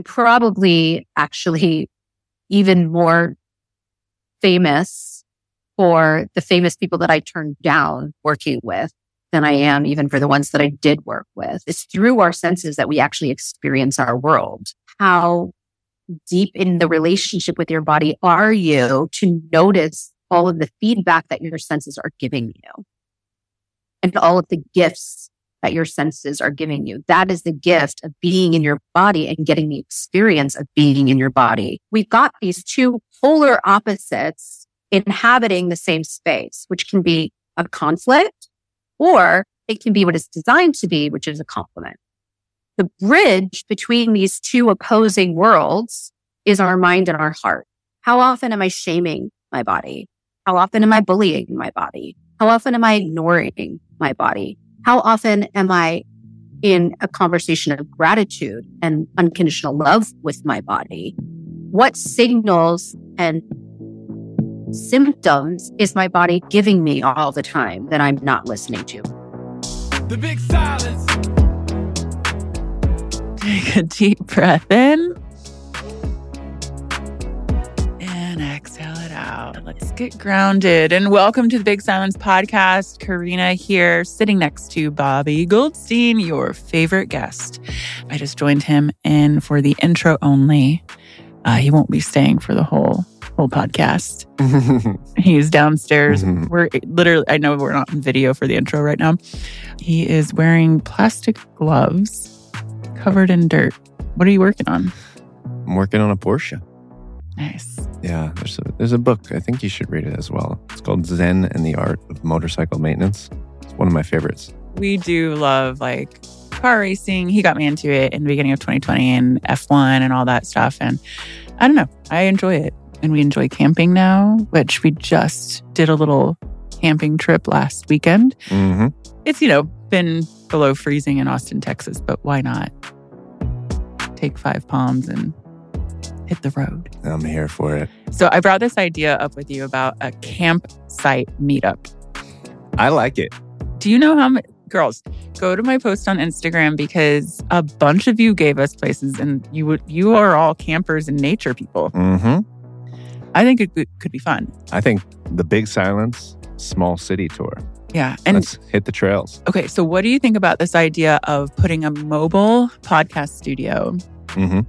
I'm probably actually even more famous for the famous people that I turned down working with than I am even for the ones that I did work with. It's through our senses that we actually experience our world. How deep in the relationship with your body are you to notice all of the feedback that your senses are giving you and all of the gifts that your senses are giving you. That is the gift of being in your body and getting the experience of being in your body. We've got these two polar opposites inhabiting the same space, which can be a conflict or it can be what it's designed to be, which is a complement. The bridge between these two opposing worlds is our mind and our heart. How often am I shaming my body? How often am I bullying my body? How often am I ignoring my body? How often am I in a conversation of gratitude and unconditional love with my body? What signals and symptoms is my body giving me all the time that I'm not listening to? The big silence. Take a deep breath in Let's get grounded. And welcome to the Big Silence Podcast. Karena here, sitting next to Bobby Goldstein, your favorite guest. I just joined him in for the intro only. Uh, he won't be staying for the whole whole podcast. He's downstairs. Mhm. We're literally, I know we're not in video for the intro right now. He is wearing plastic gloves covered in dirt. What are you working on? I'm working on a Porsche. Nice. Yeah, there's a there's a book. I think you should read it as well. It's called Zen and the Art of Motorcycle Maintenance. It's one of my favorites. We do love like car racing. He got me into it in the beginning of 2020 and F1 and all that stuff. And I don't know, I enjoy it. And we enjoy camping now, which we just did a little camping trip last weekend. Mm-hmm. It's, you know, been below freezing in Austin, Texas, but why not take five Poms and hit the road? I'm here for it. So I brought this idea up with you about a campsite meetup. I like it. Do you know how many girls go to my post on Instagram because a bunch of you gave us places and you would you are all campers and nature people. Mm-hmm. I think it could, be fun. I think the Big Silence Small City Tour. Yeah. And Let's hit the trails. okay, so what do you think about this idea of putting a mobile podcast studio Mm-hmm.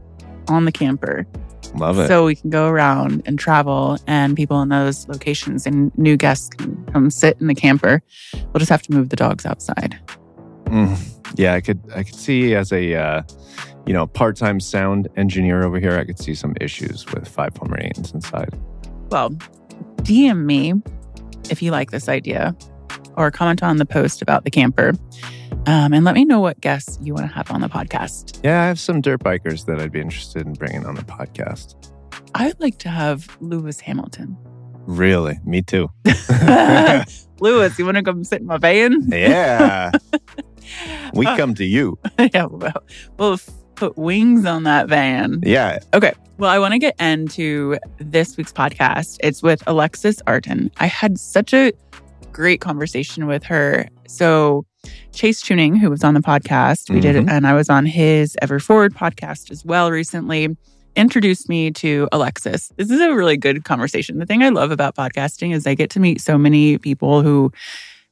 on the camper Love it. so we can go around and travel and people in those locations and new guests can come sit in the camper. We'll just have to move the dogs outside. Mm. Yeah, I could I could see as a uh, you know part-time sound engineer over here, I could see some issues with five Pomeranians inside. Well, DM me if you like this idea or comment on the post about the camper. Um, and let me know what guests you want to have on the podcast. Yeah, I have some dirt bikers that I'd be interested in bringing on the podcast. I'd like to have Lewis Hamilton. Really, me too. Lewis, you want to come sit in my van? yeah, we come to you. yeah, well, we'll put wings on that van. Yeah, Okay. Well, I want to get into this week's podcast. It's with Alexis Artin. I had such a great conversation with her. So, Chase Tuning, who was on the podcast, we did it, Mhm. and I was on his Ever Forward podcast as well recently, introduced me to Alexis. This is a really good conversation. The thing I love about podcasting is I get to meet so many people who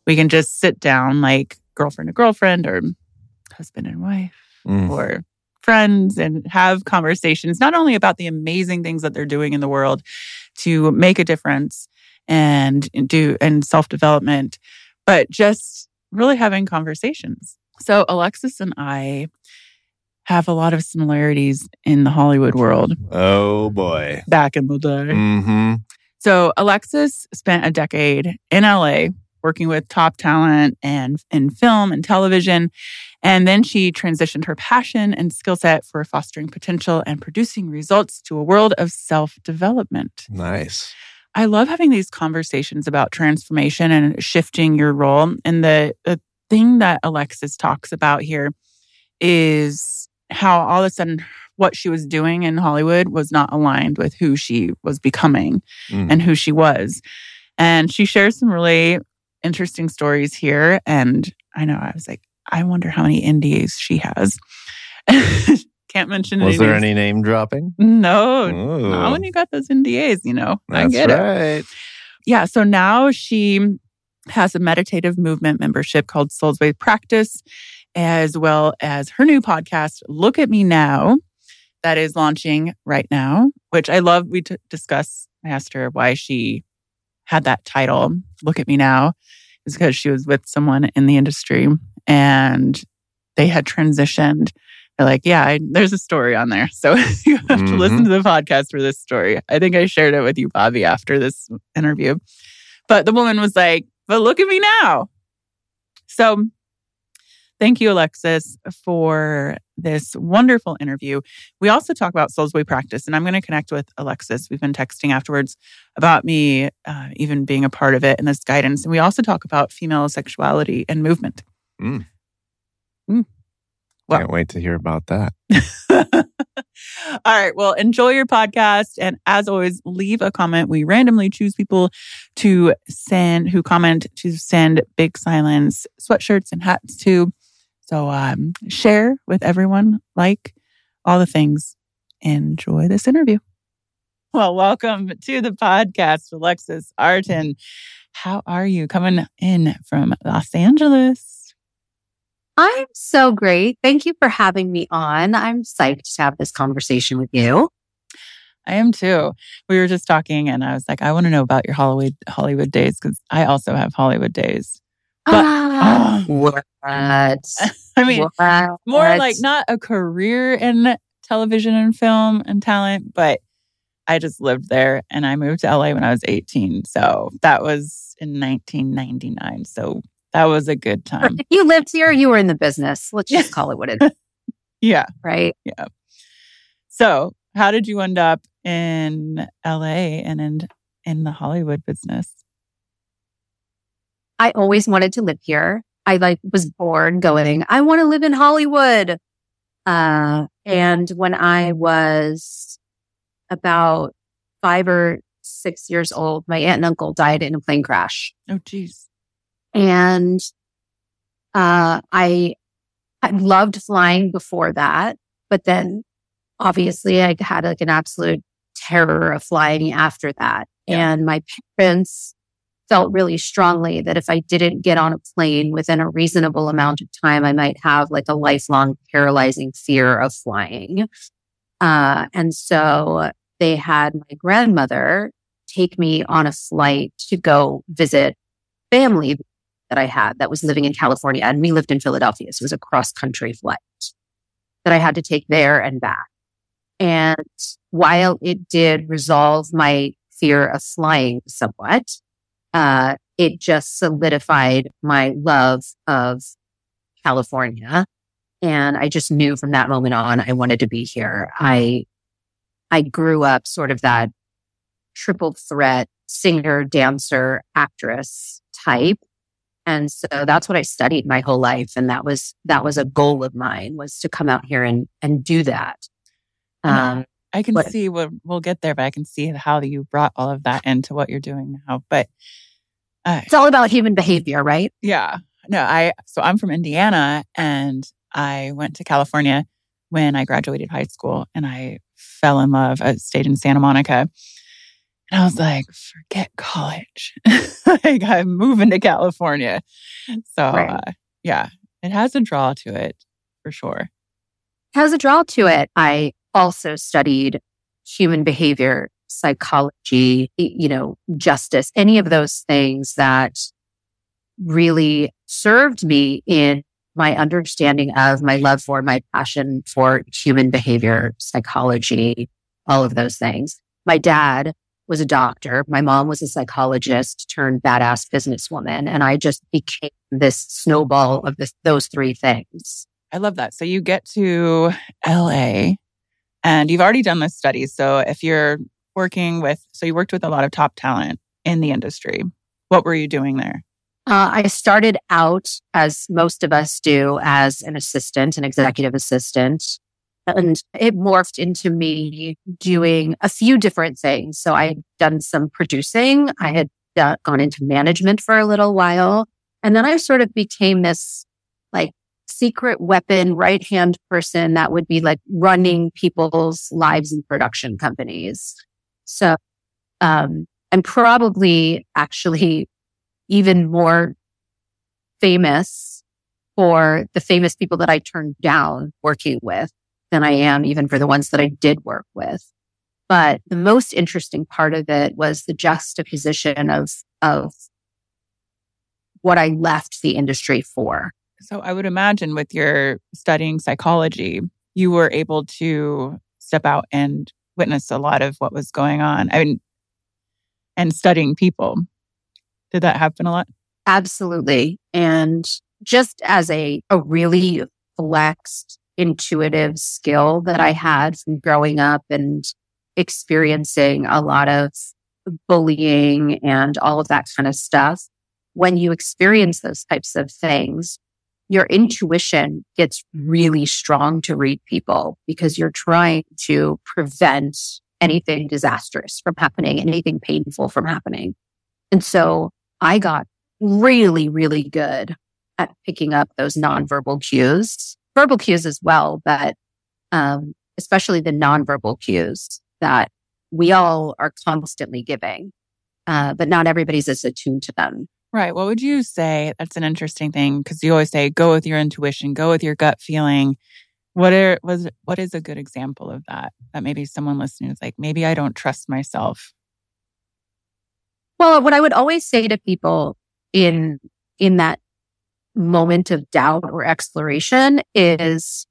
we can just sit down like girlfriend to girlfriend or husband and wife Mm. or friends and have conversations not only about the amazing things that they're doing in the world to make a difference and do and self-development but just really having conversations so alexis and i have a lot of similarities in the hollywood world Oh boy. back in the day Mm-hmm. so Alexis spent a decade in LA working with top talent and in film and television. And then she transitioned her passion and skill set for fostering potential and producing results to a world of self development. Nice. I love having these conversations about transformation and shifting your role. And the, the thing that Alexis talks about here is how all of a sudden what she was doing in Hollywood was not aligned with who she was becoming Mm. and who she was. And she shares some really interesting stories here. And I know I was like, I wonder how many NDAs she has. Can't mention Was any there names. any name dropping? No, Ooh, not when you got those NDAs, you know. I that's get it. Yeah. So now she has a meditative movement membership called Soulsway Practice, as well as her new podcast, Look at Me Now, that is launching right now, which I love. We t- discuss, I asked her why she had that title, Look at Me Now, is because she was with someone in the industry and they had transitioned. They're like, yeah, I, there's a story on there. So you have to Mhm. listen to the podcast for this story. I think I shared it with you, Bobby, after this interview. But the woman was like, but look at me now. So thank you, Alexis, for this wonderful interview. We also talk about Soulsway practice, and I'm going to connect with Alexis. We've been texting afterwards about me uh, even being a part of it and this guidance. And we also talk about female sexuality and movement. Mm. Mm. Wow. Can't wait to hear about that. All right. Well, enjoy your podcast. And as always, leave a comment. We randomly choose people to send who comment to send big silence sweatshirts and hats to. So um, share with everyone, like all the things. Enjoy this interview. Well, welcome to the podcast, Alexis Artin. How are you coming in from Los Angeles? I'm so great. Thank you for having me on. I'm psyched to have this conversation with you. I am too. We were just talking, and I was like, I want to know about your Hollywood Hollywood days because I also have Hollywood days. But- Ah, Oh. what? I mean, What? more like not a career in television and film and talent, but I just lived there and I moved to LA when I was 18. So that was in 1999. So that was a good time. If you lived here, you were in the business. Let's just call it what it is, Yeah. right? Yeah. So how did you end up in LA and in, in the Hollywood business? I always wanted to live here. I like was born going, I want to live in Hollywood. Uh, and when I was about five or six years old, my aunt and uncle died in a plane crash. Oh, geez. And, uh, I, I loved flying before that, but then obviously I had like an absolute terror of flying after that. Yeah. And my parents felt really strongly that if I didn't get on a plane within a reasonable amount of time, I might have like a lifelong paralyzing fear of flying. Uh, and so they had my grandmother take me on a flight to go visit family that I had that was living in California. And we lived in Philadelphia. So it was a cross country flight that I had to take there and back. And while it did resolve my fear of flying somewhat, uh, it just solidified my love of California. And I just knew from that moment on, I wanted to be here. I, I grew up sort of that triple threat singer, dancer, actress type. And so that's what I studied my whole life. And that was, that was a goal of mine was to come out here and, and do that. Um, I can What- see we'll, we'll get there, but I can see how you brought all of that into what you're doing now. But uh, it's all about human behavior, right? yeah, no, I, so I'm from Indiana and I went to California when I graduated high school and I fell in love. I stayed in Santa Monica and I was like, forget college. like I'm moving to California. So Right. uh, yeah, it has a draw to it for sure. has a draw to it. I also studied human behavior, psychology, you know, justice, any of those things that really served me in my understanding of my love for my passion for human behavior, psychology, all of those things. My dad was a doctor. My mom was a psychologist turned badass businesswoman. And I just became this snowball of this, those three things. I love that. So you get to LA and you've already done this study. So if you're working with, so you worked with a lot of top talent in the industry. What were you doing there? Uh, I started out, as most of us do, as an assistant, an executive assistant. And it morphed into me doing a few different things. So I had done some producing. I had uh, gone into management for a little while. And then I sort of became this like secret weapon right hand person that would be like running people's lives in production companies. So, um, I'm probably actually even more famous for the famous people that I turned down working with than I am even for the ones that I did work with. But the most interesting part of it was the juxtaposition of, of what I left the industry for. So I would imagine with your studying psychology, you were able to step out and witness a lot of what was going on. I mean, and studying people. Did that happen a lot? Absolutely. And just as a, a really flexed, intuitive skill that I had from growing up and experiencing a lot of bullying and all of that kind of stuff, when you experience those types of things, your intuition gets really strong to read people because you're trying to prevent anything disastrous from happening, anything painful from happening. And so I got really, really good at picking up those nonverbal cues, verbal cues as well, but um, especially the nonverbal cues that we all are constantly giving, uh, but not everybody's as attuned to them. Right. What would you say? That's an interesting thing because you always say go with your intuition, go with your gut feeling. What are was what is a good example of that? That maybe someone listening is like, maybe I don't trust myself. Well, what I would always say to people in in that moment of doubt or exploration is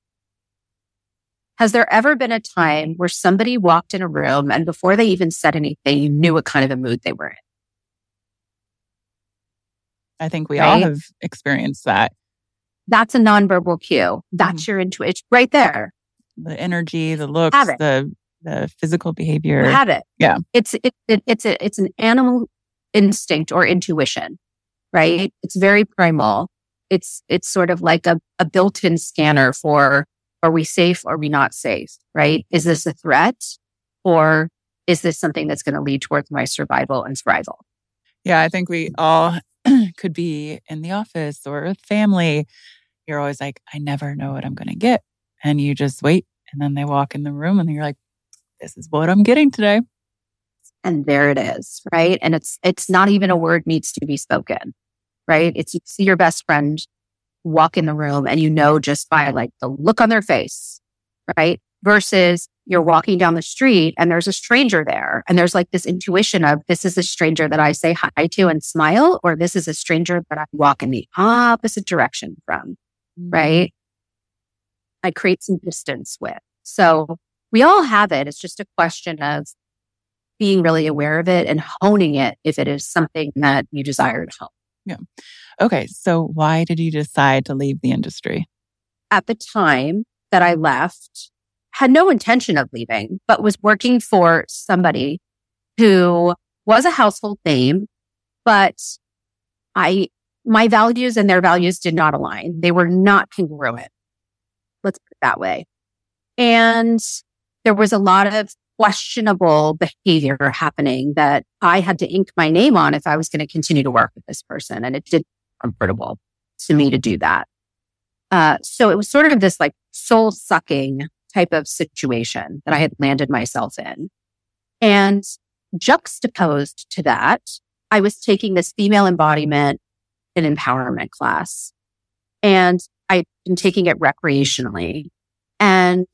has there ever been a time where somebody walked in a room and before they even said anything, you knew what kind of a mood they were in? I think we right? all have experienced that. That's a nonverbal cue. That's mm your intuition right there. The energy, the looks, the the physical behavior. You have it. Yeah. It's it, it, it's a, it's an animal instinct or intuition, right? It's very primal. It's it's sort of like a, a built-in scanner for are we safe? Are we not safe? Right? Is this a threat? Or is this something that's going to lead towards my survival and thrival? Yeah, I think we all could be in the office or with family. You're always like, I never know what I'm going to get. And you just wait. And then they walk in the room and you're like, this is what I'm getting today. And there it is. Right. And it's, it's not even a word needs to be spoken. Right. It's you see your best friend walk in the room and you know just by like the look on their face. Right. Versus you're walking down the street and there's a stranger there and there's like this intuition of this is a stranger that I say hi to and smile, or this is a stranger that I walk in the opposite direction from, mm-hmm. right? I create some distance with. So we all have it. It's just a question of being really aware of it and honing it if it is something that you desire to hone. Yeah. Okay. So why did you decide to leave the industry? At the time that I left, had no intention of leaving, but was working for somebody who was a household name, but I, my values and their values did not align. They were not congruent. Let's put it that way. And there was a lot of questionable behavior happening that I had to ink my name on if I was going to continue to work with this person. And it did comfortable to me to do that. Uh, so it was sort of this like soul sucking type of situation that I had landed myself in. And juxtaposed to that, I was taking this female embodiment and empowerment class and I'd been taking it recreationally. And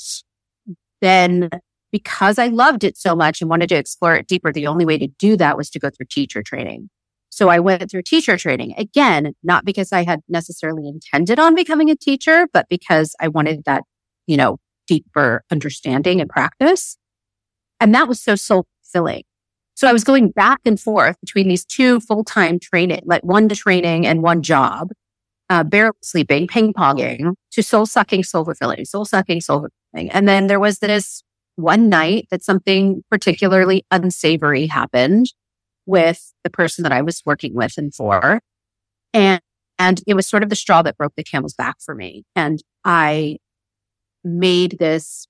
then because I loved it so much and wanted to explore it deeper, the only way to do that was to go through teacher training. So I went through teacher training again, not because I had necessarily intended on becoming a teacher, but because I wanted that, you know, deeper understanding and practice. And that was so soul filling. So I was going back and forth between these two full-time training, like one training and one job, uh, barely sleeping, ping ponging to soul sucking, soul fulfilling, soul sucking, soul fulfilling. And then there was this one night that something particularly unsavory happened with the person that I was working with and for. And, and it was sort of the straw that broke the camel's back for me. And I made this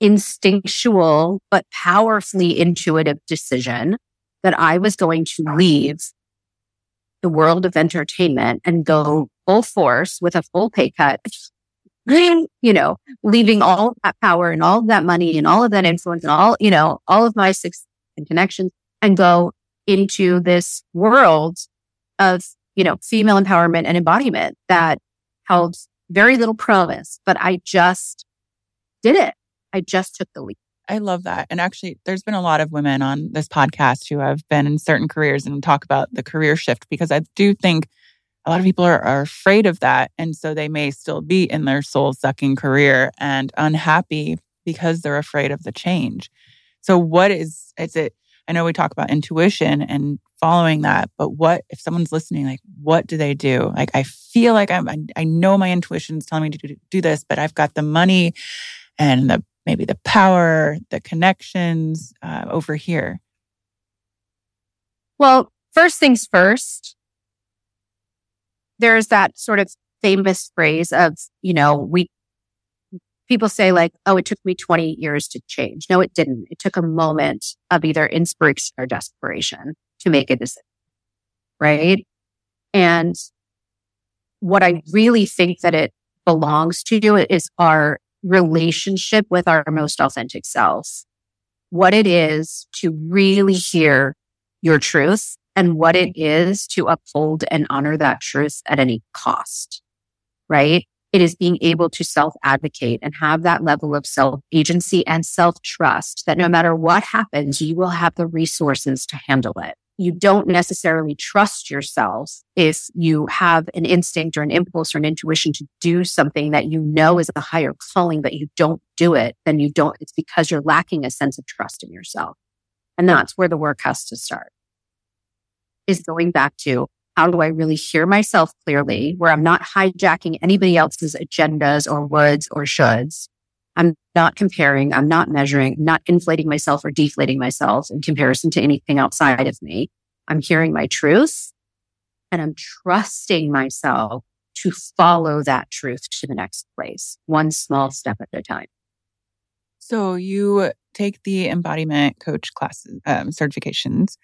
instinctual, but powerfully intuitive decision that I was going to leave the world of entertainment and go full force with a full pay cut, you know, leaving all of that power and all of that money and all of that influence and all, you know, all of my success and connections and go into this world of, you know, female empowerment and embodiment that held very little promise, but I just did it. I just took the leap. I love that. And actually, there's been a lot of women on this podcast who have been in certain careers and talk about the career shift because I do think a lot of people are, are afraid of that. And so they may still be in their soul sucking career and unhappy because they're afraid of the change. So, what is, is it? I know we talk about intuition and following that, but what if someone's listening? Like, what do they do? Like, I feel like I'm, I, I know my intuition is telling me to do, do this, but I've got the money and the maybe the power, the connections uh, over here. Well, first things first, there's that sort of famous phrase of, you know, we, people say like, oh, it took me 20 years to change. No, it didn't. It took a moment of either inspiration or desperation to make a decision. Right. And what I really think that it belongs to do is our relationship with our most authentic selves. What it is to really hear your truth and what it mm-hmm. is to uphold and honor that truth at any cost, right? It is being able to self advocate and have that level of self agency and self trust that no matter what happens, you will have the resources to handle it. You don't necessarily trust yourself if you have an instinct or an impulse or an intuition to do something that you know is a higher calling, but you don't do it, then you don't, it's because you're lacking a sense of trust in yourself. And that's where the work has to start is going back to how do I really hear myself clearly where I'm not hijacking anybody else's agendas or woulds or shoulds. I'm not comparing. I'm not measuring, not inflating myself or deflating myself in comparison to anything outside of me. I'm hearing my truth and I'm trusting myself to follow that truth to the next place, one small step at a time. So you take the embodiment coach classes, um, certifications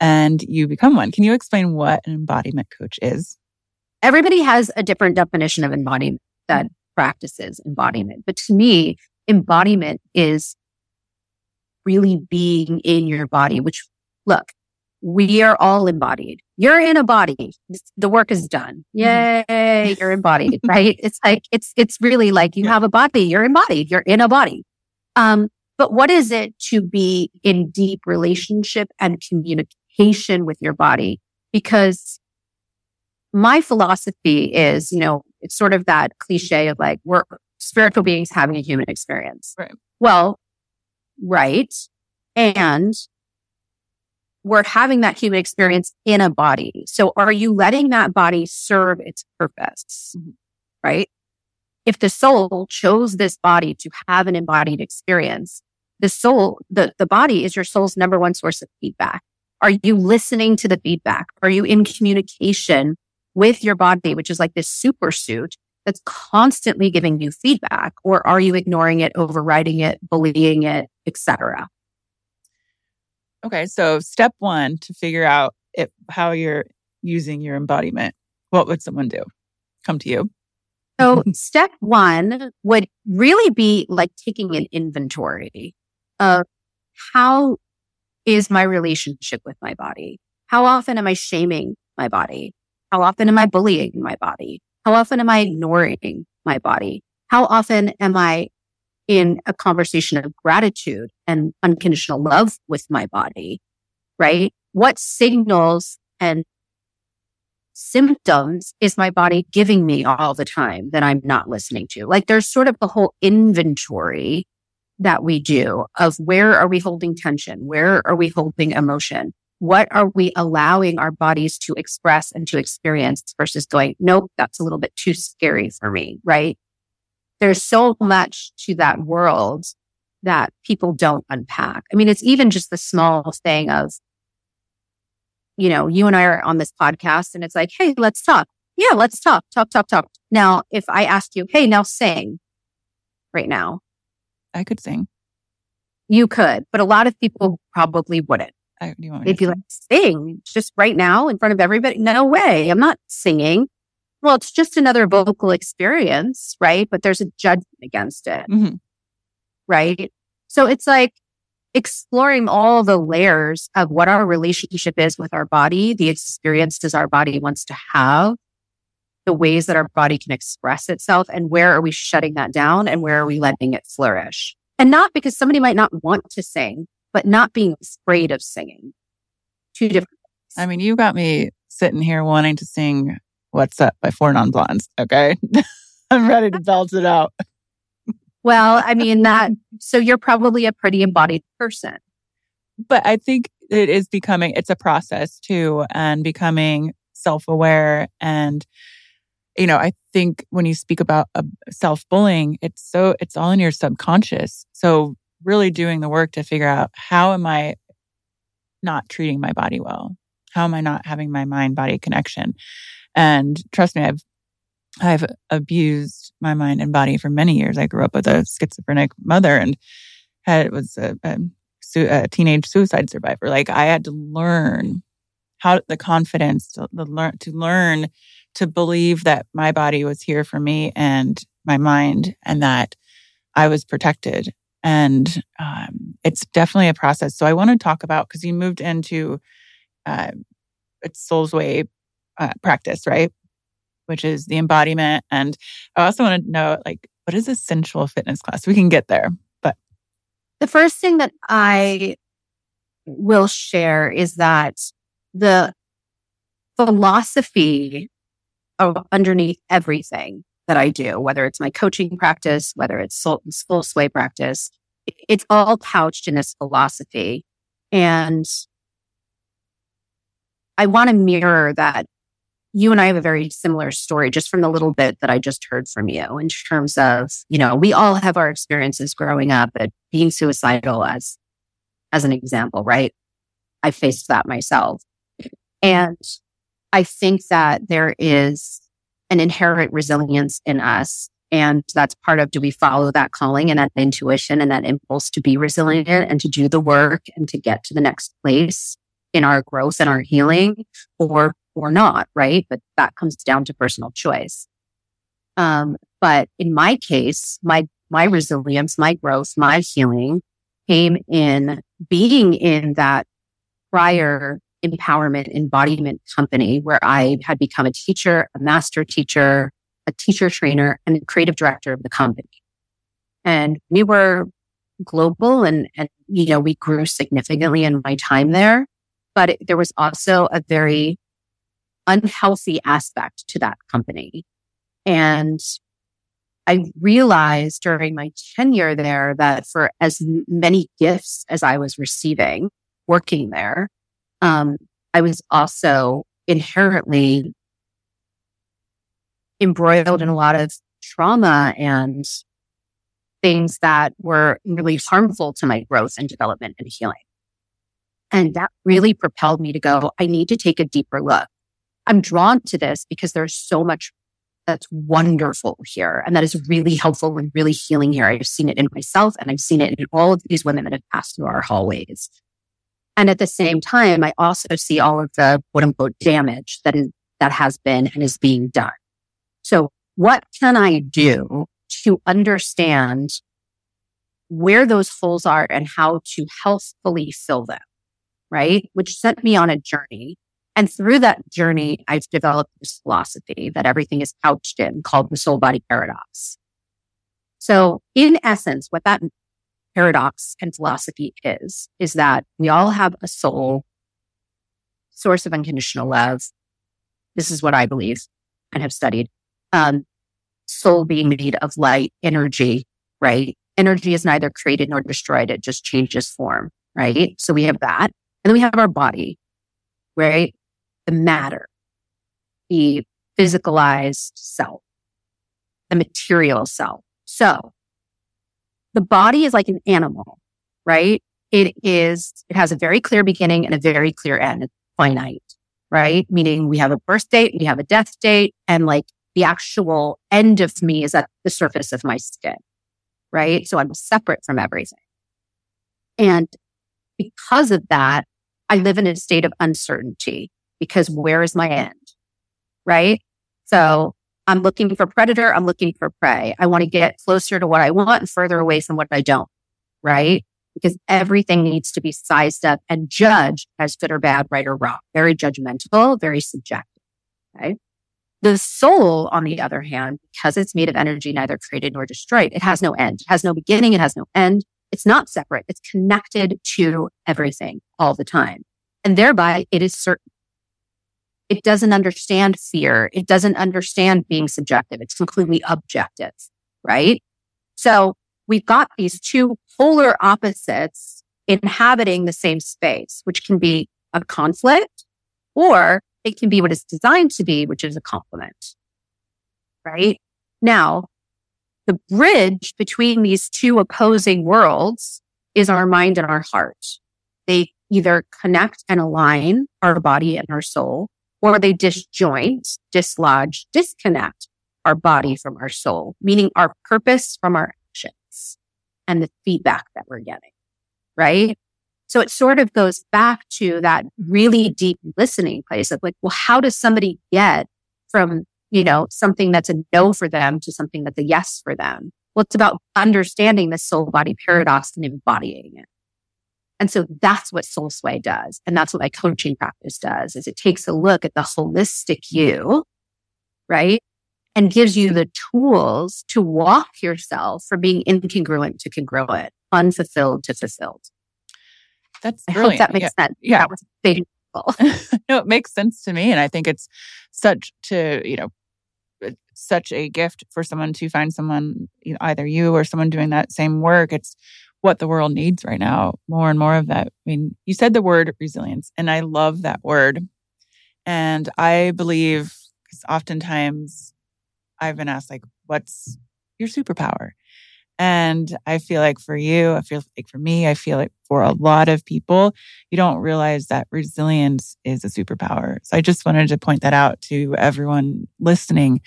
and you become one. Can you explain what an embodiment coach is? Everybody has a different definition of embodiment that practices embodiment. But to me, embodiment is really being in your body, which look, we are all embodied. You're in a body. The work is done. Mm-hmm. Yay. You're embodied, right? It's like, it's, it's really like you have a body. You're embodied. You're in a body. Um, but what is it to be in deep relationship and communication? With your body because my philosophy is, you know, it's sort of that cliche of like, we're spiritual beings having a human experience. Right. Well, right. And we're having that human experience in a body. So are you letting that body serve its purpose? Mm-hmm. Right. If the soul chose this body to have an embodied experience, the soul, the, the body is your soul's number one source of feedback. Are you listening to the feedback? Are you in communication with your body, which is like this super suit that's constantly giving you feedback? Or are you ignoring it, overriding it, bullying it, etc.? Okay. So step one to figure out if, how you're using your embodiment, what would someone do? Come to you. So step one would really be like taking an inventory of how is my relationship with my body? How often am I shaming my body? How often am I bullying my body? How often am I ignoring my body? How often am I in a conversation of gratitude and unconditional love with my body? Right? What signals and symptoms is my body giving me all the time that I'm not listening to? Like there's sort of the whole inventory that we do of where are we holding tension? Where are we holding emotion? What are we allowing our bodies to express and to experience versus going, nope, that's a little bit too scary for me, right? There's so much to that world that people don't unpack. I mean, it's even just the small thing of, you know, you and I are on this podcast and it's like, Hey, let's talk. Yeah, let's talk, talk, talk, talk. Now, if I ask you, Hey, now sing right now, I could sing. You could, but a lot of people probably wouldn't. I, do you want They'd be like, sing just right now in front of everybody. No way. I'm not singing. well, it's just another vocal experience, right? But there's a judgment against it, Mhm. right? So it's like exploring all the layers of what our relationship is with our body, the experiences our body wants to have, the ways that our body can express itself, and where are we shutting that down and where are we letting it flourish? And not because somebody might not want to sing, but not being afraid of singing. Two different. I mean, you got me sitting here wanting to sing What's Up by Four Non Blondes. Okay. I'm ready to belt it out. Well, I mean that. So you're probably a pretty embodied person. But I think it is becoming, it's a process too, and becoming self aware. And, you know, I think when you speak about uh, self bullying, it's so, it's all in your subconscious. So really doing the work to figure out how am I not treating my body well? How am I not having my mind body connection? And trust me, I've I've abused my mind and body for many years. I grew up with a schizophrenic mother and had was a, a, a teenage suicide survivor. Like I had to learn how the confidence to, the learn to learn to believe that my body was here for me and my mind, and that I was protected. And um, it's definitely a process. So I want to talk about because you moved into uh, it's Soulsway uh, practice, right? Which is the embodiment. And I also want to know, like, what is a sensual fitness class? We can get there, but The first thing that I will share is that the philosophy underneath everything that I do, whether it's my coaching practice, whether it's Soulsway practice, it's all couched in this philosophy. And I want to mirror that you and I have a very similar story just from the little bit that I just heard from you in terms of, you know, we all have our experiences growing up at being suicidal as, as an example, right? I faced that myself. And I think that there is an inherent resilience in us. And that's part of do we follow that calling and that intuition and that impulse to be resilient and to do the work and to get to the next place in our growth and our healing or or not, right? But that comes down to personal choice. Um, but in my case, my my resilience, my growth, my healing came in being in that prior empowerment embodiment company where I had become a teacher, a master teacher, a teacher trainer, and a creative director of the company. And we were global and, and, you know, we grew significantly in my time there, but it, there was also a very unhealthy aspect to that company. And I realized during my tenure there that for as many gifts as I was receiving working there, um, I was also inherently embroiled in a lot of trauma and things that were really harmful to my growth and development and healing. And that really propelled me to go, I need to take a deeper look. I'm drawn to this because there's so much that's wonderful here and that is really helpful and really healing here. I've seen it in myself and I've seen it in all of these women that have passed through our hallways. And at the same time, I also see all of the quote unquote damage that is, that has been and is being done. So what can I do to understand where those holes are and how to healthfully fill them? Right. Which sent me on a journey. And through that journey, I've developed this philosophy that everything is couched in called the soul body paradox. So in essence, what that paradox and philosophy is, is that we all have a soul, source of unconditional love. This is what I believe and have studied. Um, soul being made of light, energy, right? Energy is neither created nor destroyed. It just changes form, right? So we have that. And then we have our body, right? The matter, the physicalized self, the material self. So the body is like an animal, right? It is, it has a very clear beginning and a very clear end. It's finite, right? Meaning we have a birth date, we have a death date, and like the actual end of me is at the surface of my skin, right? So I'm separate from everything. And because of that, I live in a state of uncertainty because where is my end? Right? So I'm looking for predator. I'm looking for prey. I want to get closer to what I want and further away from what I don't. Right. Because everything needs to be sized up and judged as good or bad, right or wrong. Very judgmental, very subjective. Okay. The soul, on the other hand, because it's made of energy, neither created nor destroyed, it has no end. It has no beginning. It has no end. It's not separate. It's connected to everything all the time. And thereby it is certain. It doesn't understand fear. It doesn't understand being subjective. It's completely objective, right? So we've got these two polar opposites inhabiting the same space, which can be a conflict or it can be what it's designed to be, which is a complement. Right now, the bridge between these two opposing worlds is our mind and our heart. They either connect and align our body and our soul, or they disjoint, dislodge, disconnect our body from our soul, meaning our purpose from our actions and the feedback that we're getting. Right. So it sort of goes back to that really deep listening place of like, well, how does somebody get from, you know, something that's a no for them to something that's a yes for them? Well, it's about understanding the soul body paradox and embodying it. And so that's what Soulsway does. And that's what my coaching practice does is it takes a look at the holistic you, right? And gives you the tools to walk yourself from being incongruent to congruent, unfulfilled to fulfilled. That's I brilliant. hope that makes yeah. sense. Yeah. That was big. no, it makes sense to me. And I think it's such to, you know, uh, such a gift for someone to find someone, you know, either you or someone doing that same work. It's what the world needs right now. More and more of that. I mean, you said the word resilience, and I love that word. And I believe, because oftentimes I've been asked, like, what's your superpower? And I feel like for you, I feel like for me, I feel like for a lot of people, you don't realize that resilience is a superpower. So I just wanted to point that out to everyone listening.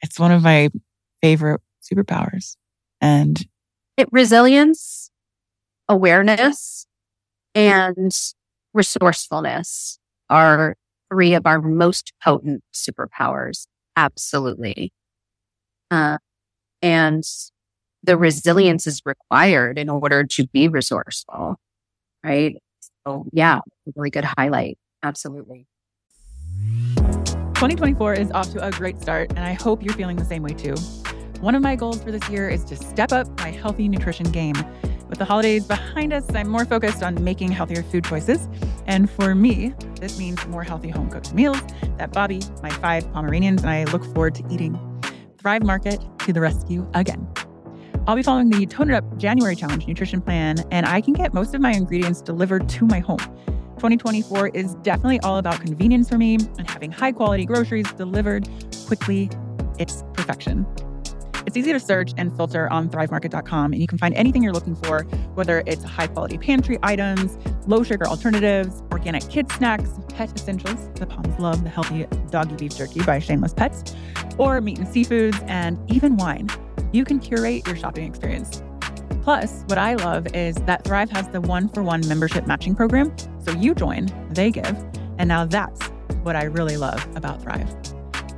It's one of my favorite superpowers. And It, resilience, awareness, and resourcefulness are three of our most potent superpowers. Absolutely. Uh, and the resilience is required in order to be resourceful, right? So yeah, really good highlight. Absolutely. 2024 is off to a great start, and I hope you're feeling the same way too. One of my goals for this year is to step up my healthy nutrition game. With the holidays behind us, I'm more focused on making healthier food choices. And for me, this means more healthy home cooked meals that Bobby, my five Pomeranians, and I look forward to eating. Thrive Market to the rescue again. I'll be following the Tone It Up January Challenge nutrition plan, and I can get most of my ingredients delivered to my home. 2024 is definitely all about convenience for me and having high quality groceries delivered quickly. It's perfection. It's easy to search and filter on thrivemarket.com, and you can find anything you're looking for, whether it's high quality pantry items, low sugar alternatives, organic kid snacks, pet essentials. The Poms love the healthy doggy beef jerky by Shameless Pets, or meat and seafoods, and even wine. You can curate your shopping experience. Plus, what I love is that Thrive has the one for one membership matching program. So you join, they give. And now that's what I really love about Thrive.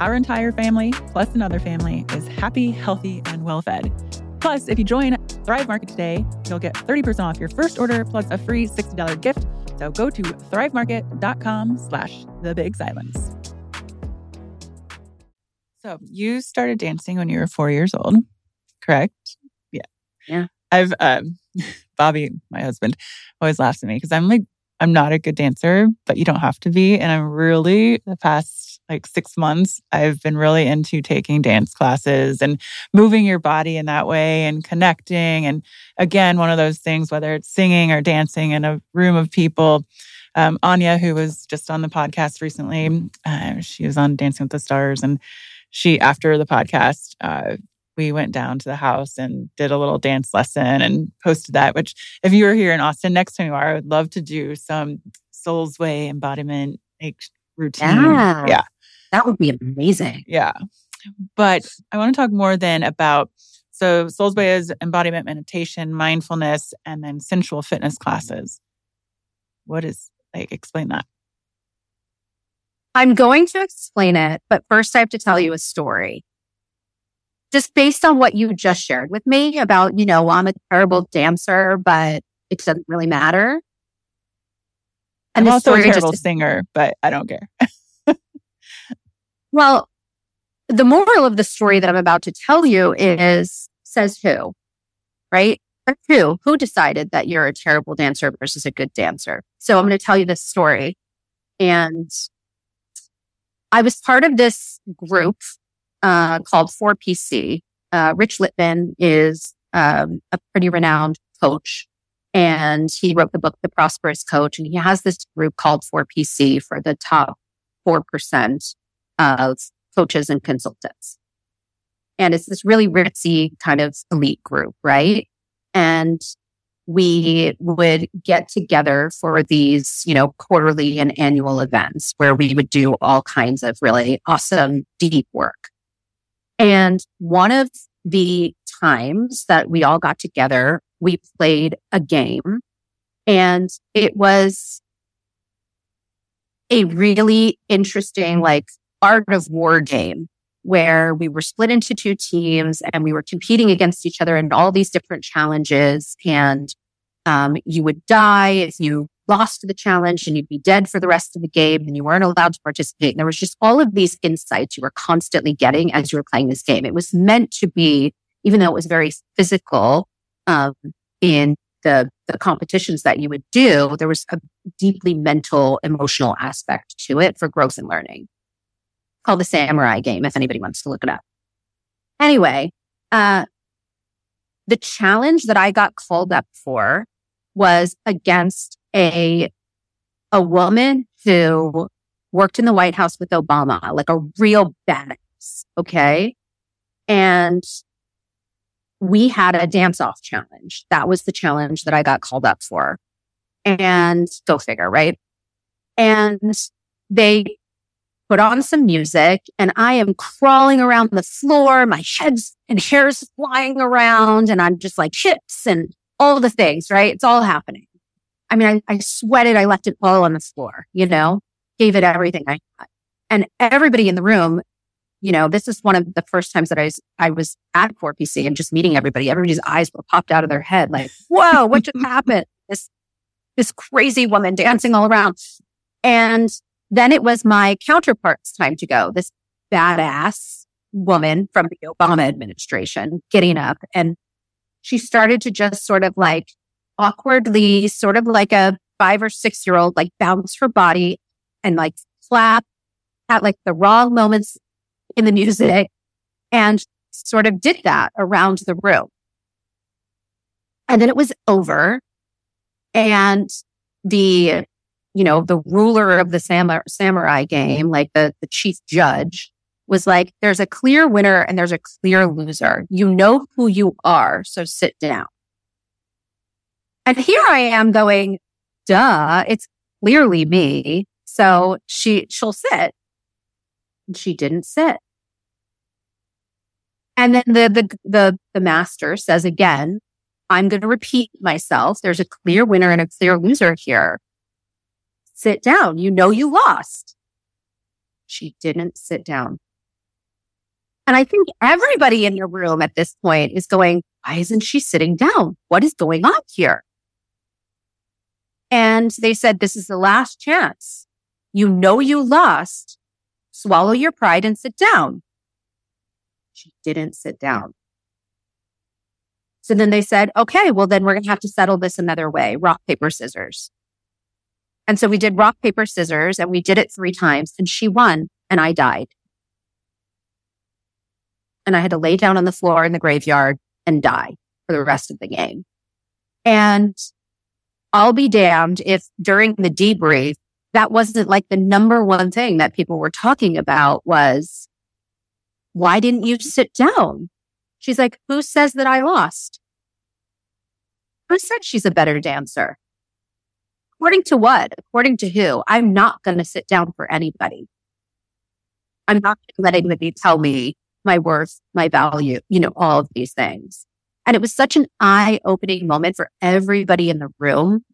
Our entire family, plus another family, is happy, healthy, and well fed. Plus, if you join Thrive Market today, you'll get 30% off your first order plus a free $60 gift. So go to thrivemarket.com slash the big silence. So you started dancing when you were four years old, correct? Yeah. Yeah. I've um Bobby, my husband, always laughs at me because I'm like I'm not a good dancer, but you don't have to be. And I'm really the past like six months, I've been really into taking dance classes and moving your body in that way and connecting. And again, one of those things, whether it's singing or dancing in a room of people. Um, Anya, who was just on the podcast recently, uh, she was on Dancing with the Stars, and she after the podcast uh, we went down to the house and did a little dance lesson and posted that which if you were here in austin next time you are i would love to do some soulsway embodiment like routine Yeah. yeah That would be amazing. yeah but i want to talk more then about so soulsway is embodiment meditation mindfulness and then sensual fitness classes what is like explain that I'm going to explain it, but first I have to tell you a story. Just based on what you just shared with me about, you know, I'm a terrible dancer, but it doesn't really matter. I'm also a terrible just- singer, but I don't care. Well, the moral of the story that I'm about to tell you is says who, right? Who? Who decided that you're a terrible dancer versus a good dancer? So I'm going to tell you this story. And I was part of this group uh, called 4PC. Uh, Rich Litvin is um, a pretty renowned coach and he wrote the book, The Prosperous Coach. And he has this group called 4PC for the top 4% of coaches and consultants. And it's this really ritzy kind of elite group, right? And we would get together for these, you know, quarterly and annual events where we would do all kinds of really awesome, deep work. And one of the times that we all got together, we played a game and it was a really interesting, like art of war game where we were split into two teams and we were competing against each other in all these different challenges. And um, you would die if you lost the challenge and you'd be dead for the rest of the game and you weren't allowed to participate. And there was just all of these insights you were constantly getting as you were playing this game. It was meant to be, even though it was very physical um, in the, the competitions that you would do, there was a deeply mental, emotional aspect to it for growth and learning called the Samurai Game, if anybody wants to look it up. Anyway, uh, the challenge that I got called up for was against a a woman who worked in the White House with Obama, like a real badass. Okay. And we had a dance off challenge. That was the challenge that I got called up for. And go figure, right? And they put on some music and I am crawling around the floor. My head's and hair's flying around and I'm just like chips and all the things, right? It's all happening. I mean, I, I sweated. I left it all on the floor, you know, gave it everything I had. And everybody in the room, you know, this is one of the first times that I was, I was at 4PC and just meeting everybody. Everybody's eyes were popped out of their head like, whoa, what just happened? This, this crazy woman dancing all around. And then it was my counterpart's time to go. This badass woman from the Obama administration getting up and she started to just sort of like awkwardly, sort of like a five or six year old, like bounce her body and like clap at like the wrong moments in the music and sort of did that around the room. And then it was over and the you know, the ruler of the sam- samurai game, like the, the chief judge was like, there's a clear winner and there's a clear loser. You know who you are. So sit down. And here I am going, duh, it's clearly me. So she, she'll sit. And she didn't sit. And then the, the, the, the master says again, I'm going to repeat myself. There's a clear winner and a clear loser here sit down. You know you lost. She didn't sit down. And I think everybody in the room at this point is going, why isn't she sitting down? What is going on here? And they said, this is the last chance. You know you lost. Swallow your pride and sit down. She didn't sit down. So then they said, okay, well, then we're going to have to settle this another way. Rock, paper, scissors. And so we did rock, paper, scissors and we did it three times and she won and I died. And I had to lay down on the floor in the graveyard and die for the rest of the game. And I'll be damned if during the debrief, that wasn't like the number one thing that people were talking about was, why didn't you sit down? She's like, who says that I lost? Who said she's a better dancer? According to what? According to who? I'm not going to sit down for anybody. I'm not going to let anybody tell me my worth, my value, you know, all of these things. And it was such an eye opening moment for everybody in the room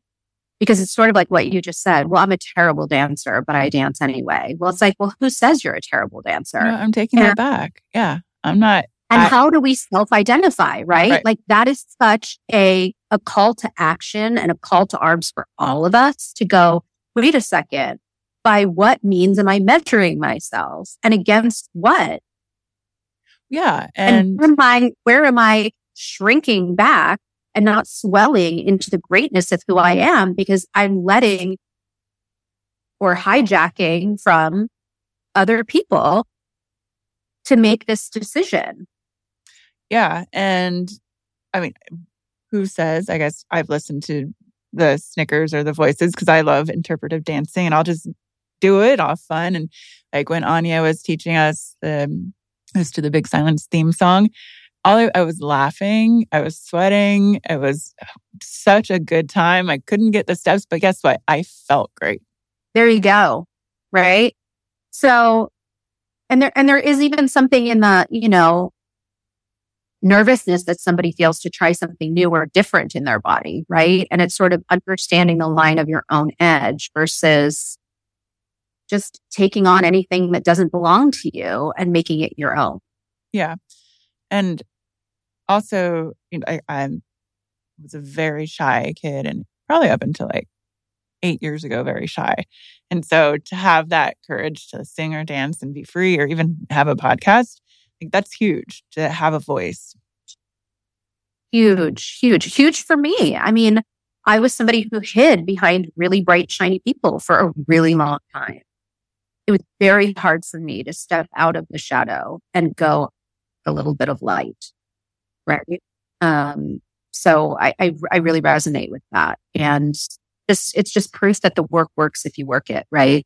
because it's sort of like what you just said. Well, I'm a terrible dancer, but I dance anyway. Well, it's like, well, who says you're a terrible dancer? No, I'm taking And- that back. Yeah. I'm not. And I- how do we self-identify, right? Right. Like that is such a a call to action and a call to arms for all of us to go, wait a second, by what means am I measuring myself? And against what? Yeah. And, And where am I where am I shrinking back and not swelling into the greatness of who I am because I'm letting or hijacking from other people to make this decision. yeah. And I mean, who says, I guess I've listened to the Snickers or the voices because I love interpretive dancing and I'll just do it off fun. And like when Anya was teaching us the, to the Big Silence theme song, all I, I was laughing, I was sweating. It was uh, such a good time. I couldn't get the steps, but guess what? I felt great. There you go. Right. So, and there, and there is even something in the, you know, nervousness that somebody feels to try something new or different in their body. Right. And it's sort of understanding the line of your own edge versus just taking on anything that doesn't belong to you and making it your own. Yeah. And also, you know, I, I was a very shy kid and probably up until like eight years ago, very shy. And so to have that courage to sing or dance and be free or even have a podcast, like that's huge to have a voice. Huge, huge, huge for me. I mean, I was somebody who hid behind really bright, shiny people for a really long time. It was very hard for me to step out of the shadow and go a little bit of light. Right. Um, so I, I, I really resonate with that. And just, it's just proof that the work works if you work it. Right.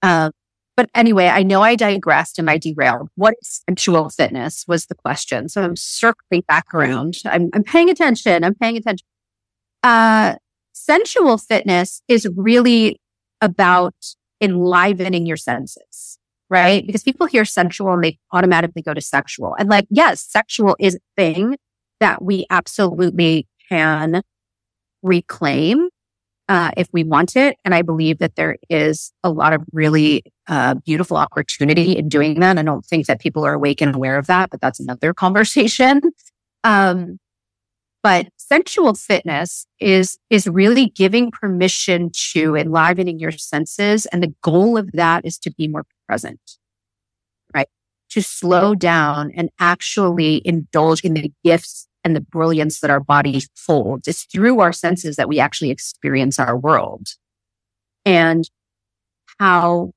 Um, but anyway, I know I digressed and I derailed. What is sensual fitness was the question. So I'm circling back around. I'm, I'm paying attention. I'm paying attention. Uh, sensual fitness is really about enlivening your senses, right? Because people hear sensual and they automatically go to sexual. And like, yes, sexual is a thing that we absolutely can reclaim uh, if we want it. And I believe that there is a lot of really uh, beautiful opportunity in doing that. I don't think that people are awake and aware of that, but that's another conversation. Um, but sensual fitness is is really giving permission to enlivening your senses, and the goal of that is to be more present, right? To slow down and actually indulge in the gifts and the brilliance that our body holds. It's through our senses that we actually experience our world. And how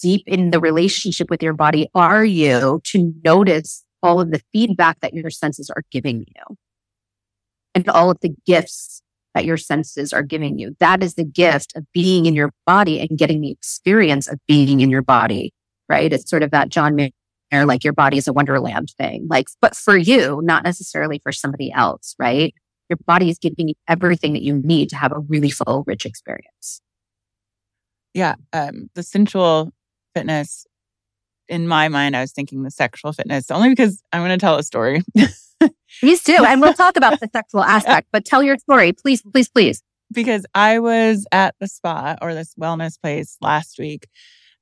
deep in the relationship with your body are you to notice all of the feedback that your senses are giving you and all of the gifts that your senses are giving you. That is the gift of being in your body and getting the experience of being in your body, right? It's sort of that John Like your body is a wonderland thing, like, but for you, not necessarily for somebody else, right? Your body is giving you everything that you need to have a really full, rich experience. Yeah. Um, the sensual fitness, in my mind, I was thinking the sexual fitness only because I'm going to tell a story. Please do. And we'll talk about the sexual aspect, but tell your story, please, please, please. because I was at the spa or this wellness place last week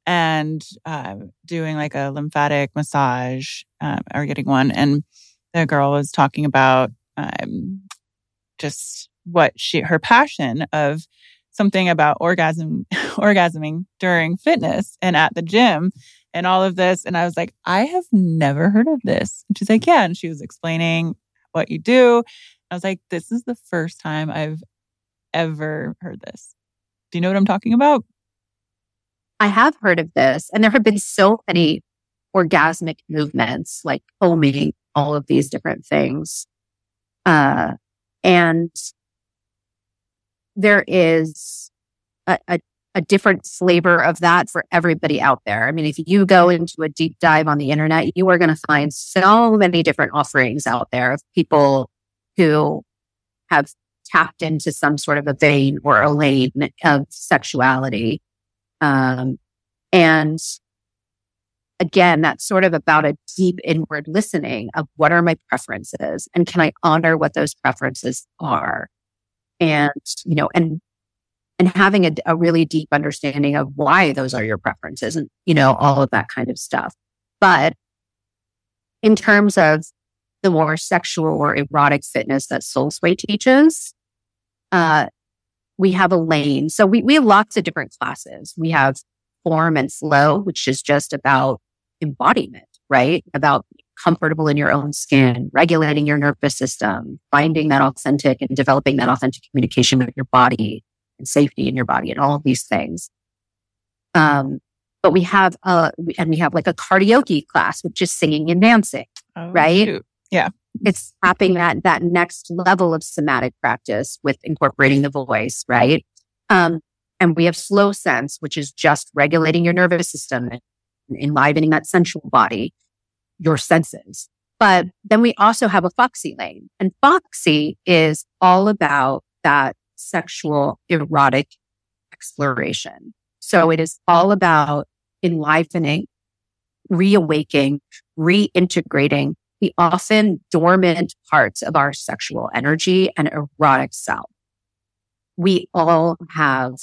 and uh, doing like a lymphatic massage um, or getting one. And the girl was talking about um, just what she, her passion of something about orgasm, orgasming during fitness and at the gym and all of this. And I was like, I have never heard of this. And she's like, yeah. And she was explaining what you do. I was like, this is the first time I've ever heard this. Do you know what I'm talking about? I have heard of this, and there have been so many orgasmic movements, like foaming, all of these different things. Uh, and there is a, a, a different flavor of that for everybody out there. I mean, if you go into a deep dive on the internet, you are going to find so many different offerings out there of people who have tapped into some sort of a vein or a lane of sexuality. Um, and again, that's sort of about a deep inward listening of what are my preferences and can I honor what those preferences are? And, you know, and and having a, a really deep understanding of why those are your preferences and, you know, all of that kind of stuff. But in terms of the more sexual or erotic fitness that Soulsway teaches, uh, we have a lane. So we, we have lots of different classes. We have form and flow, which is just about embodiment, right? About comfortable in your own skin, regulating your nervous system, finding that authentic and developing that authentic communication with your body and safety in your body and all of these things. Um, but we have a, and we have like a karaoke class, which is singing and dancing, Oh, right? shoot. Yeah. It's tapping that that next level of somatic practice with incorporating the voice, right? Um, and we have slow sense, which is just regulating your nervous system and enlivening that sensual body, your senses. But then we also have a Foxy lane and Foxy is all about that sexual erotic exploration. So it is all about enlivening, reawaking, reintegrating the often dormant parts of our sexual energy and erotic self. We all have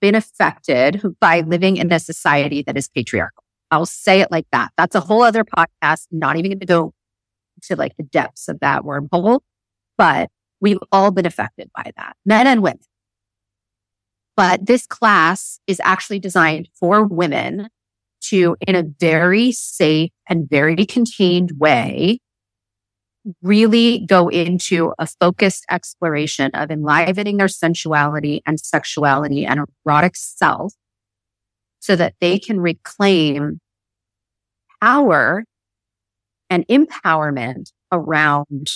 been affected by living in a society that is patriarchal. I'll say it like that. That's a whole other podcast. Not even going to go to like the depths of that wormhole, but we've all been affected by that, men and women. But this class is actually designed for women to, in a very safe and very contained way, really go into a focused exploration of enlivening their sensuality and sexuality and erotic self so that they can reclaim power and empowerment around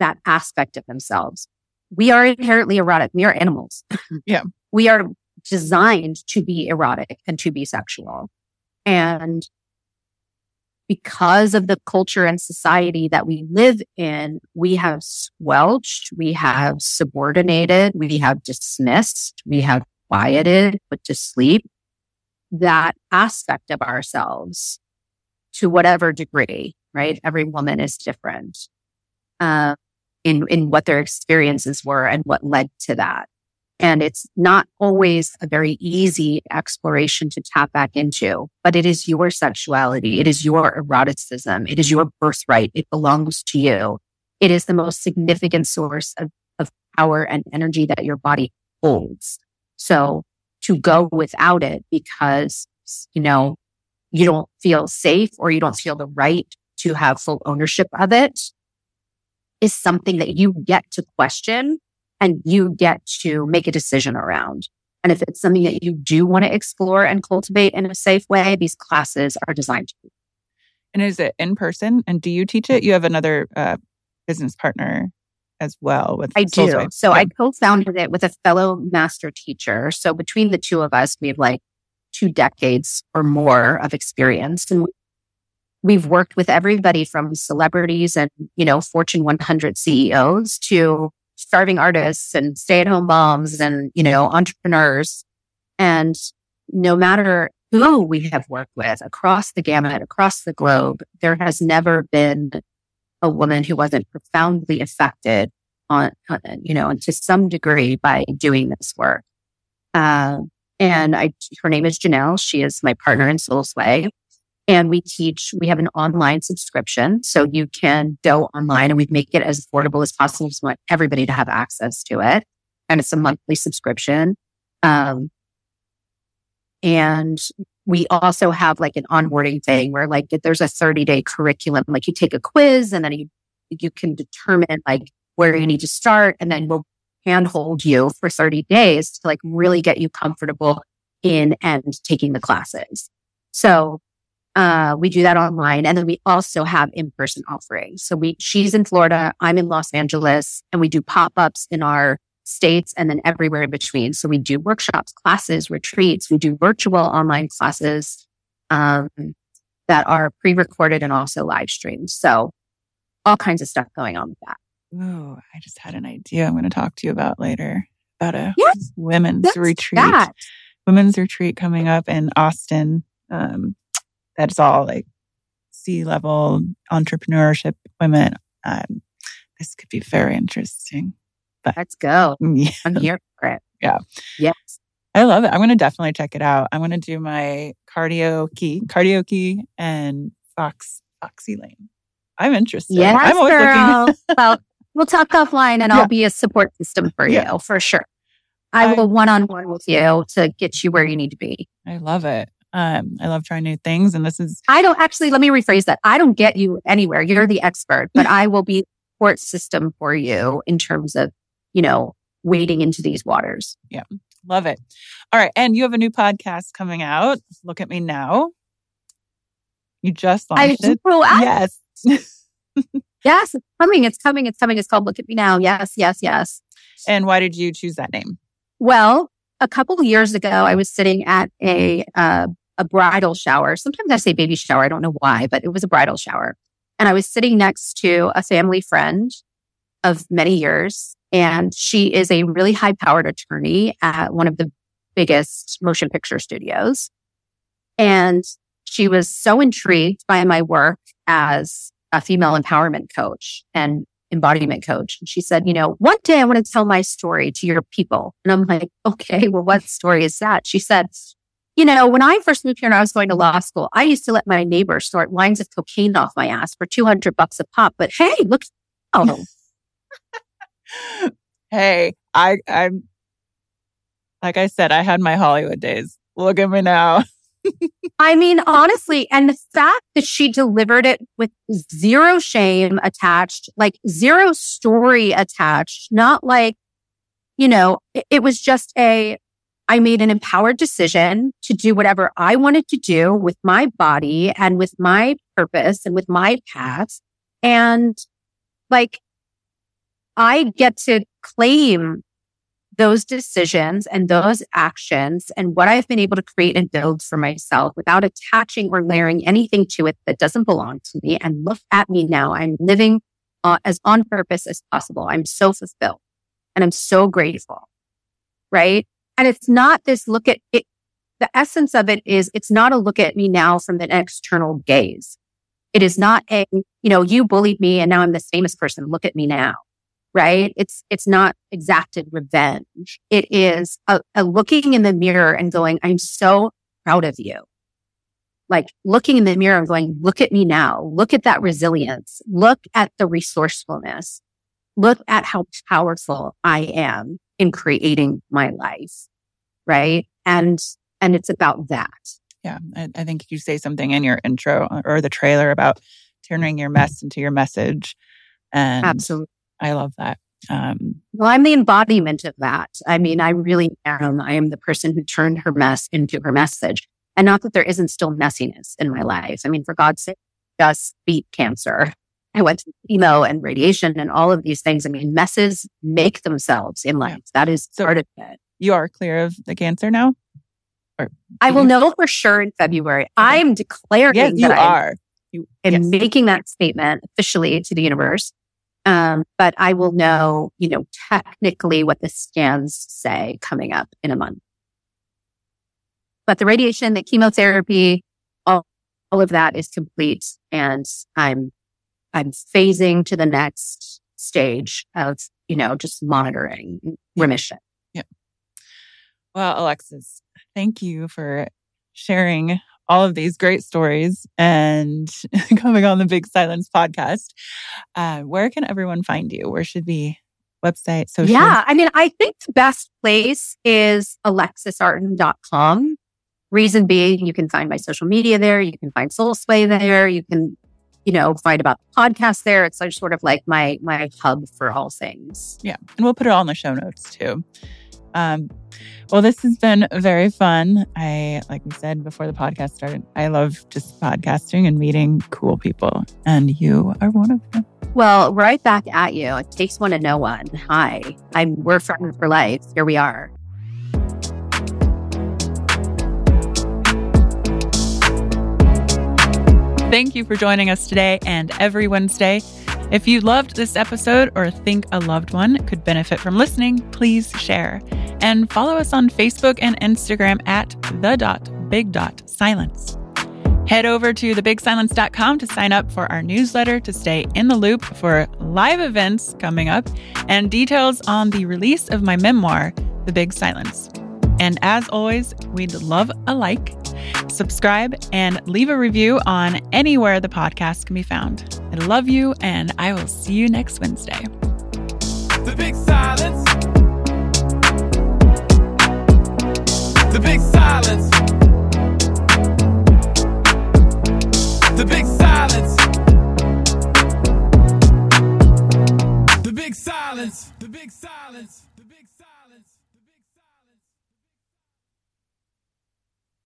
that aspect of themselves. We are inherently erotic. We are animals. Yeah. we are designed to be erotic and to be sexual. And because of the culture and society that we live in, we have squelched, we have subordinated, we have dismissed, we have quieted, put to sleep that aspect of ourselves to whatever degree, right? Every woman is different uh, in, in what their experiences were and what led to that. And it's not always a very easy exploration to tap back into, but it is your sexuality. It is your eroticism. It is your birthright. It belongs to you. It is the most significant source of, of power and energy that your body holds. So to go without it because, you know, you don't feel safe or you don't feel the right to have full ownership of it is something that you get to question and you get to make a decision around. And if it's something that you do want to explore and cultivate in a safe way, these classes are designed to be. And is it in person? And do you teach it? You have another uh, business partner as well with I do. So Yeah. I co-founded it with a fellow master teacher. So between the two of us, we have like two decades or more of experience. And we've worked with everybody from celebrities and, you know, Fortune 100 CEOs to starving artists and stay at home moms and, you know, entrepreneurs. And no matter who we have worked with across the gamut, across the globe, there has never been a woman who wasn't profoundly affected on, you know, to some degree by doing this work. Uh, and I, her name is Janelle. She is my partner in Soulsway. And we teach, we have an online subscription. So you can go online and we make it as affordable as possible. We want everybody to have access to it. And it's a monthly subscription. Um, and we also have like an onboarding thing where like there's a 30 day curriculum, like you take a quiz and then you, you can determine like where you need to start and then we'll handhold you for 30 days to like really get you comfortable in and taking the classes. So uh, we do that online. And then we also have in-person offerings. So we, she's in Florida. I'm in Los Angeles and we do pop-ups in our states and then everywhere in between. So we do workshops, classes, retreats. We do virtual online classes, um, that are pre-recorded and also live streamed. So all kinds of stuff going on with that. Oh, I just had an idea I'm going to talk to you about later about a Yes, women's retreat. that. Women's retreat coming up in Austin. Um, that's all like C level entrepreneurship women. Um, this could be very interesting. Let's go. Yeah. I'm here for it. Yeah. Yes. I love it. I'm going to definitely check it out. I'm going to do my cardio key, cardio key and Fox, Foxy Lane. I'm interested. Yes, I'm always girl. looking. well, we'll talk offline and Yeah. I'll be a support system for Yeah. you for sure. I I- will one on one with you to get you where you need to be. I love it. Um, I love trying new things. And this is, I don't actually, let me rephrase that. I don't get you anywhere. You're the expert, but I will be support system for you in terms of, you know, wading into these waters. Yeah. Love it. All right. And you have a new podcast coming out. Look at me now. You just I launched it. do. I- Yes. Yes, it's coming. It's coming. It's coming. It's called Look at Me Now. Yes, yes, yes. and why did you choose that name? Well, a couple of years ago, I was sitting at a uh, a bridal shower. Sometimes I say baby shower. I don't know why, but it was a bridal shower, and I was sitting next to a family friend of many years, and she is a really high powered attorney at one of the biggest motion picture studios, and she was so intrigued by my work as a female empowerment coach and embodiment coach. And she said, you know, one day I want to tell my story to your people. And I'm like, okay, well, what story is that? She said, you know, when I first moved here and I was going to law school, I used to let my neighbors snort lines of cocaine off my ass for 200 bucks a pop. But hey, look, oh, Hey, I, I'm, like I said, I had my Hollywood days. Look at me now. I mean, honestly, and the fact that she delivered it with zero shame attached, like zero story attached, not like, you know, it, it was just a, I made an empowered decision to do whatever I wanted to do with my body and with my purpose and with my path. And like, I get to claim those decisions and those actions and what I've been able to create and build for myself without attaching or layering anything to it that doesn't belong to me. And look at me now. I'm living uh, as on purpose as possible. I'm so fulfilled and I'm so grateful. Right. And it's not this look at it. The essence of it is it's not a look at me now from an external gaze. It is not a, you know, you bullied me and now I'm this famous person. Look at me now right? It's, it's not exacted revenge. It is a, a looking in the mirror and going, I'm so proud of you. Like looking in the mirror and going, look at me now. Look at that resilience. Look at the resourcefulness. Look at how powerful I am in creating my life. Right. And, and it's about that. Yeah. I, I think you say something in your intro or the trailer about turning your mess into your message. And Absolutely. I love that. Um, Well, I'm the embodiment of that. I mean, I really am. I am the person who turned her mess into her message. And not that there isn't still messiness in my life. I mean, for God's sake, just beat cancer. I went to chemo and radiation and all of these things. I mean, messes make themselves in life. That is So- part of it. you are clear of the cancer now? Or I will you- know for sure in February. I'm declaring Yes, you that are. You yes. making that statement officially to the universe. Um, but I will know, you know, technically what the scans say coming up in a month. But the radiation, the chemotherapy, all, all of that is complete. And I'm, I'm phasing to the next stage of, you know, just monitoring remission. Yeah. Well, Alexis, thank you for sharing all of these great stories and coming on the Big Silence podcast. Uh, where can everyone find you? Where should be website, social? Yeah. I mean, I think the best place is alexisartin.com. Reason being, you can find my social media there. You can find Soulsway there. You can, you know, find about the podcast there. It's like sort of like my, my hub for all things. Yeah. And we'll put it all in the show notes too. Um, well, this has been very fun. I, like we said before the podcast started, I love just podcasting and meeting cool people. And you are one of them. Well, right back at you. It takes one to know one. Hi, I'm, we're friends for life. Here we are. Thank you for joining us today and every Wednesday. If you loved this episode or think a loved one could benefit from listening, please share and follow us on Facebook and Instagram at the dot big dot silence. Head over to thebigsilence.com to sign up for our newsletter to stay in the loop for live events coming up and details on the release of my memoir, The Big Silence. And as always, we'd love a like, subscribe, and leave a review on anywhere the podcast can be found. I love you, and I will see you next Wednesday. The big silence. The big silence. The big silence. The big silence. The big silence.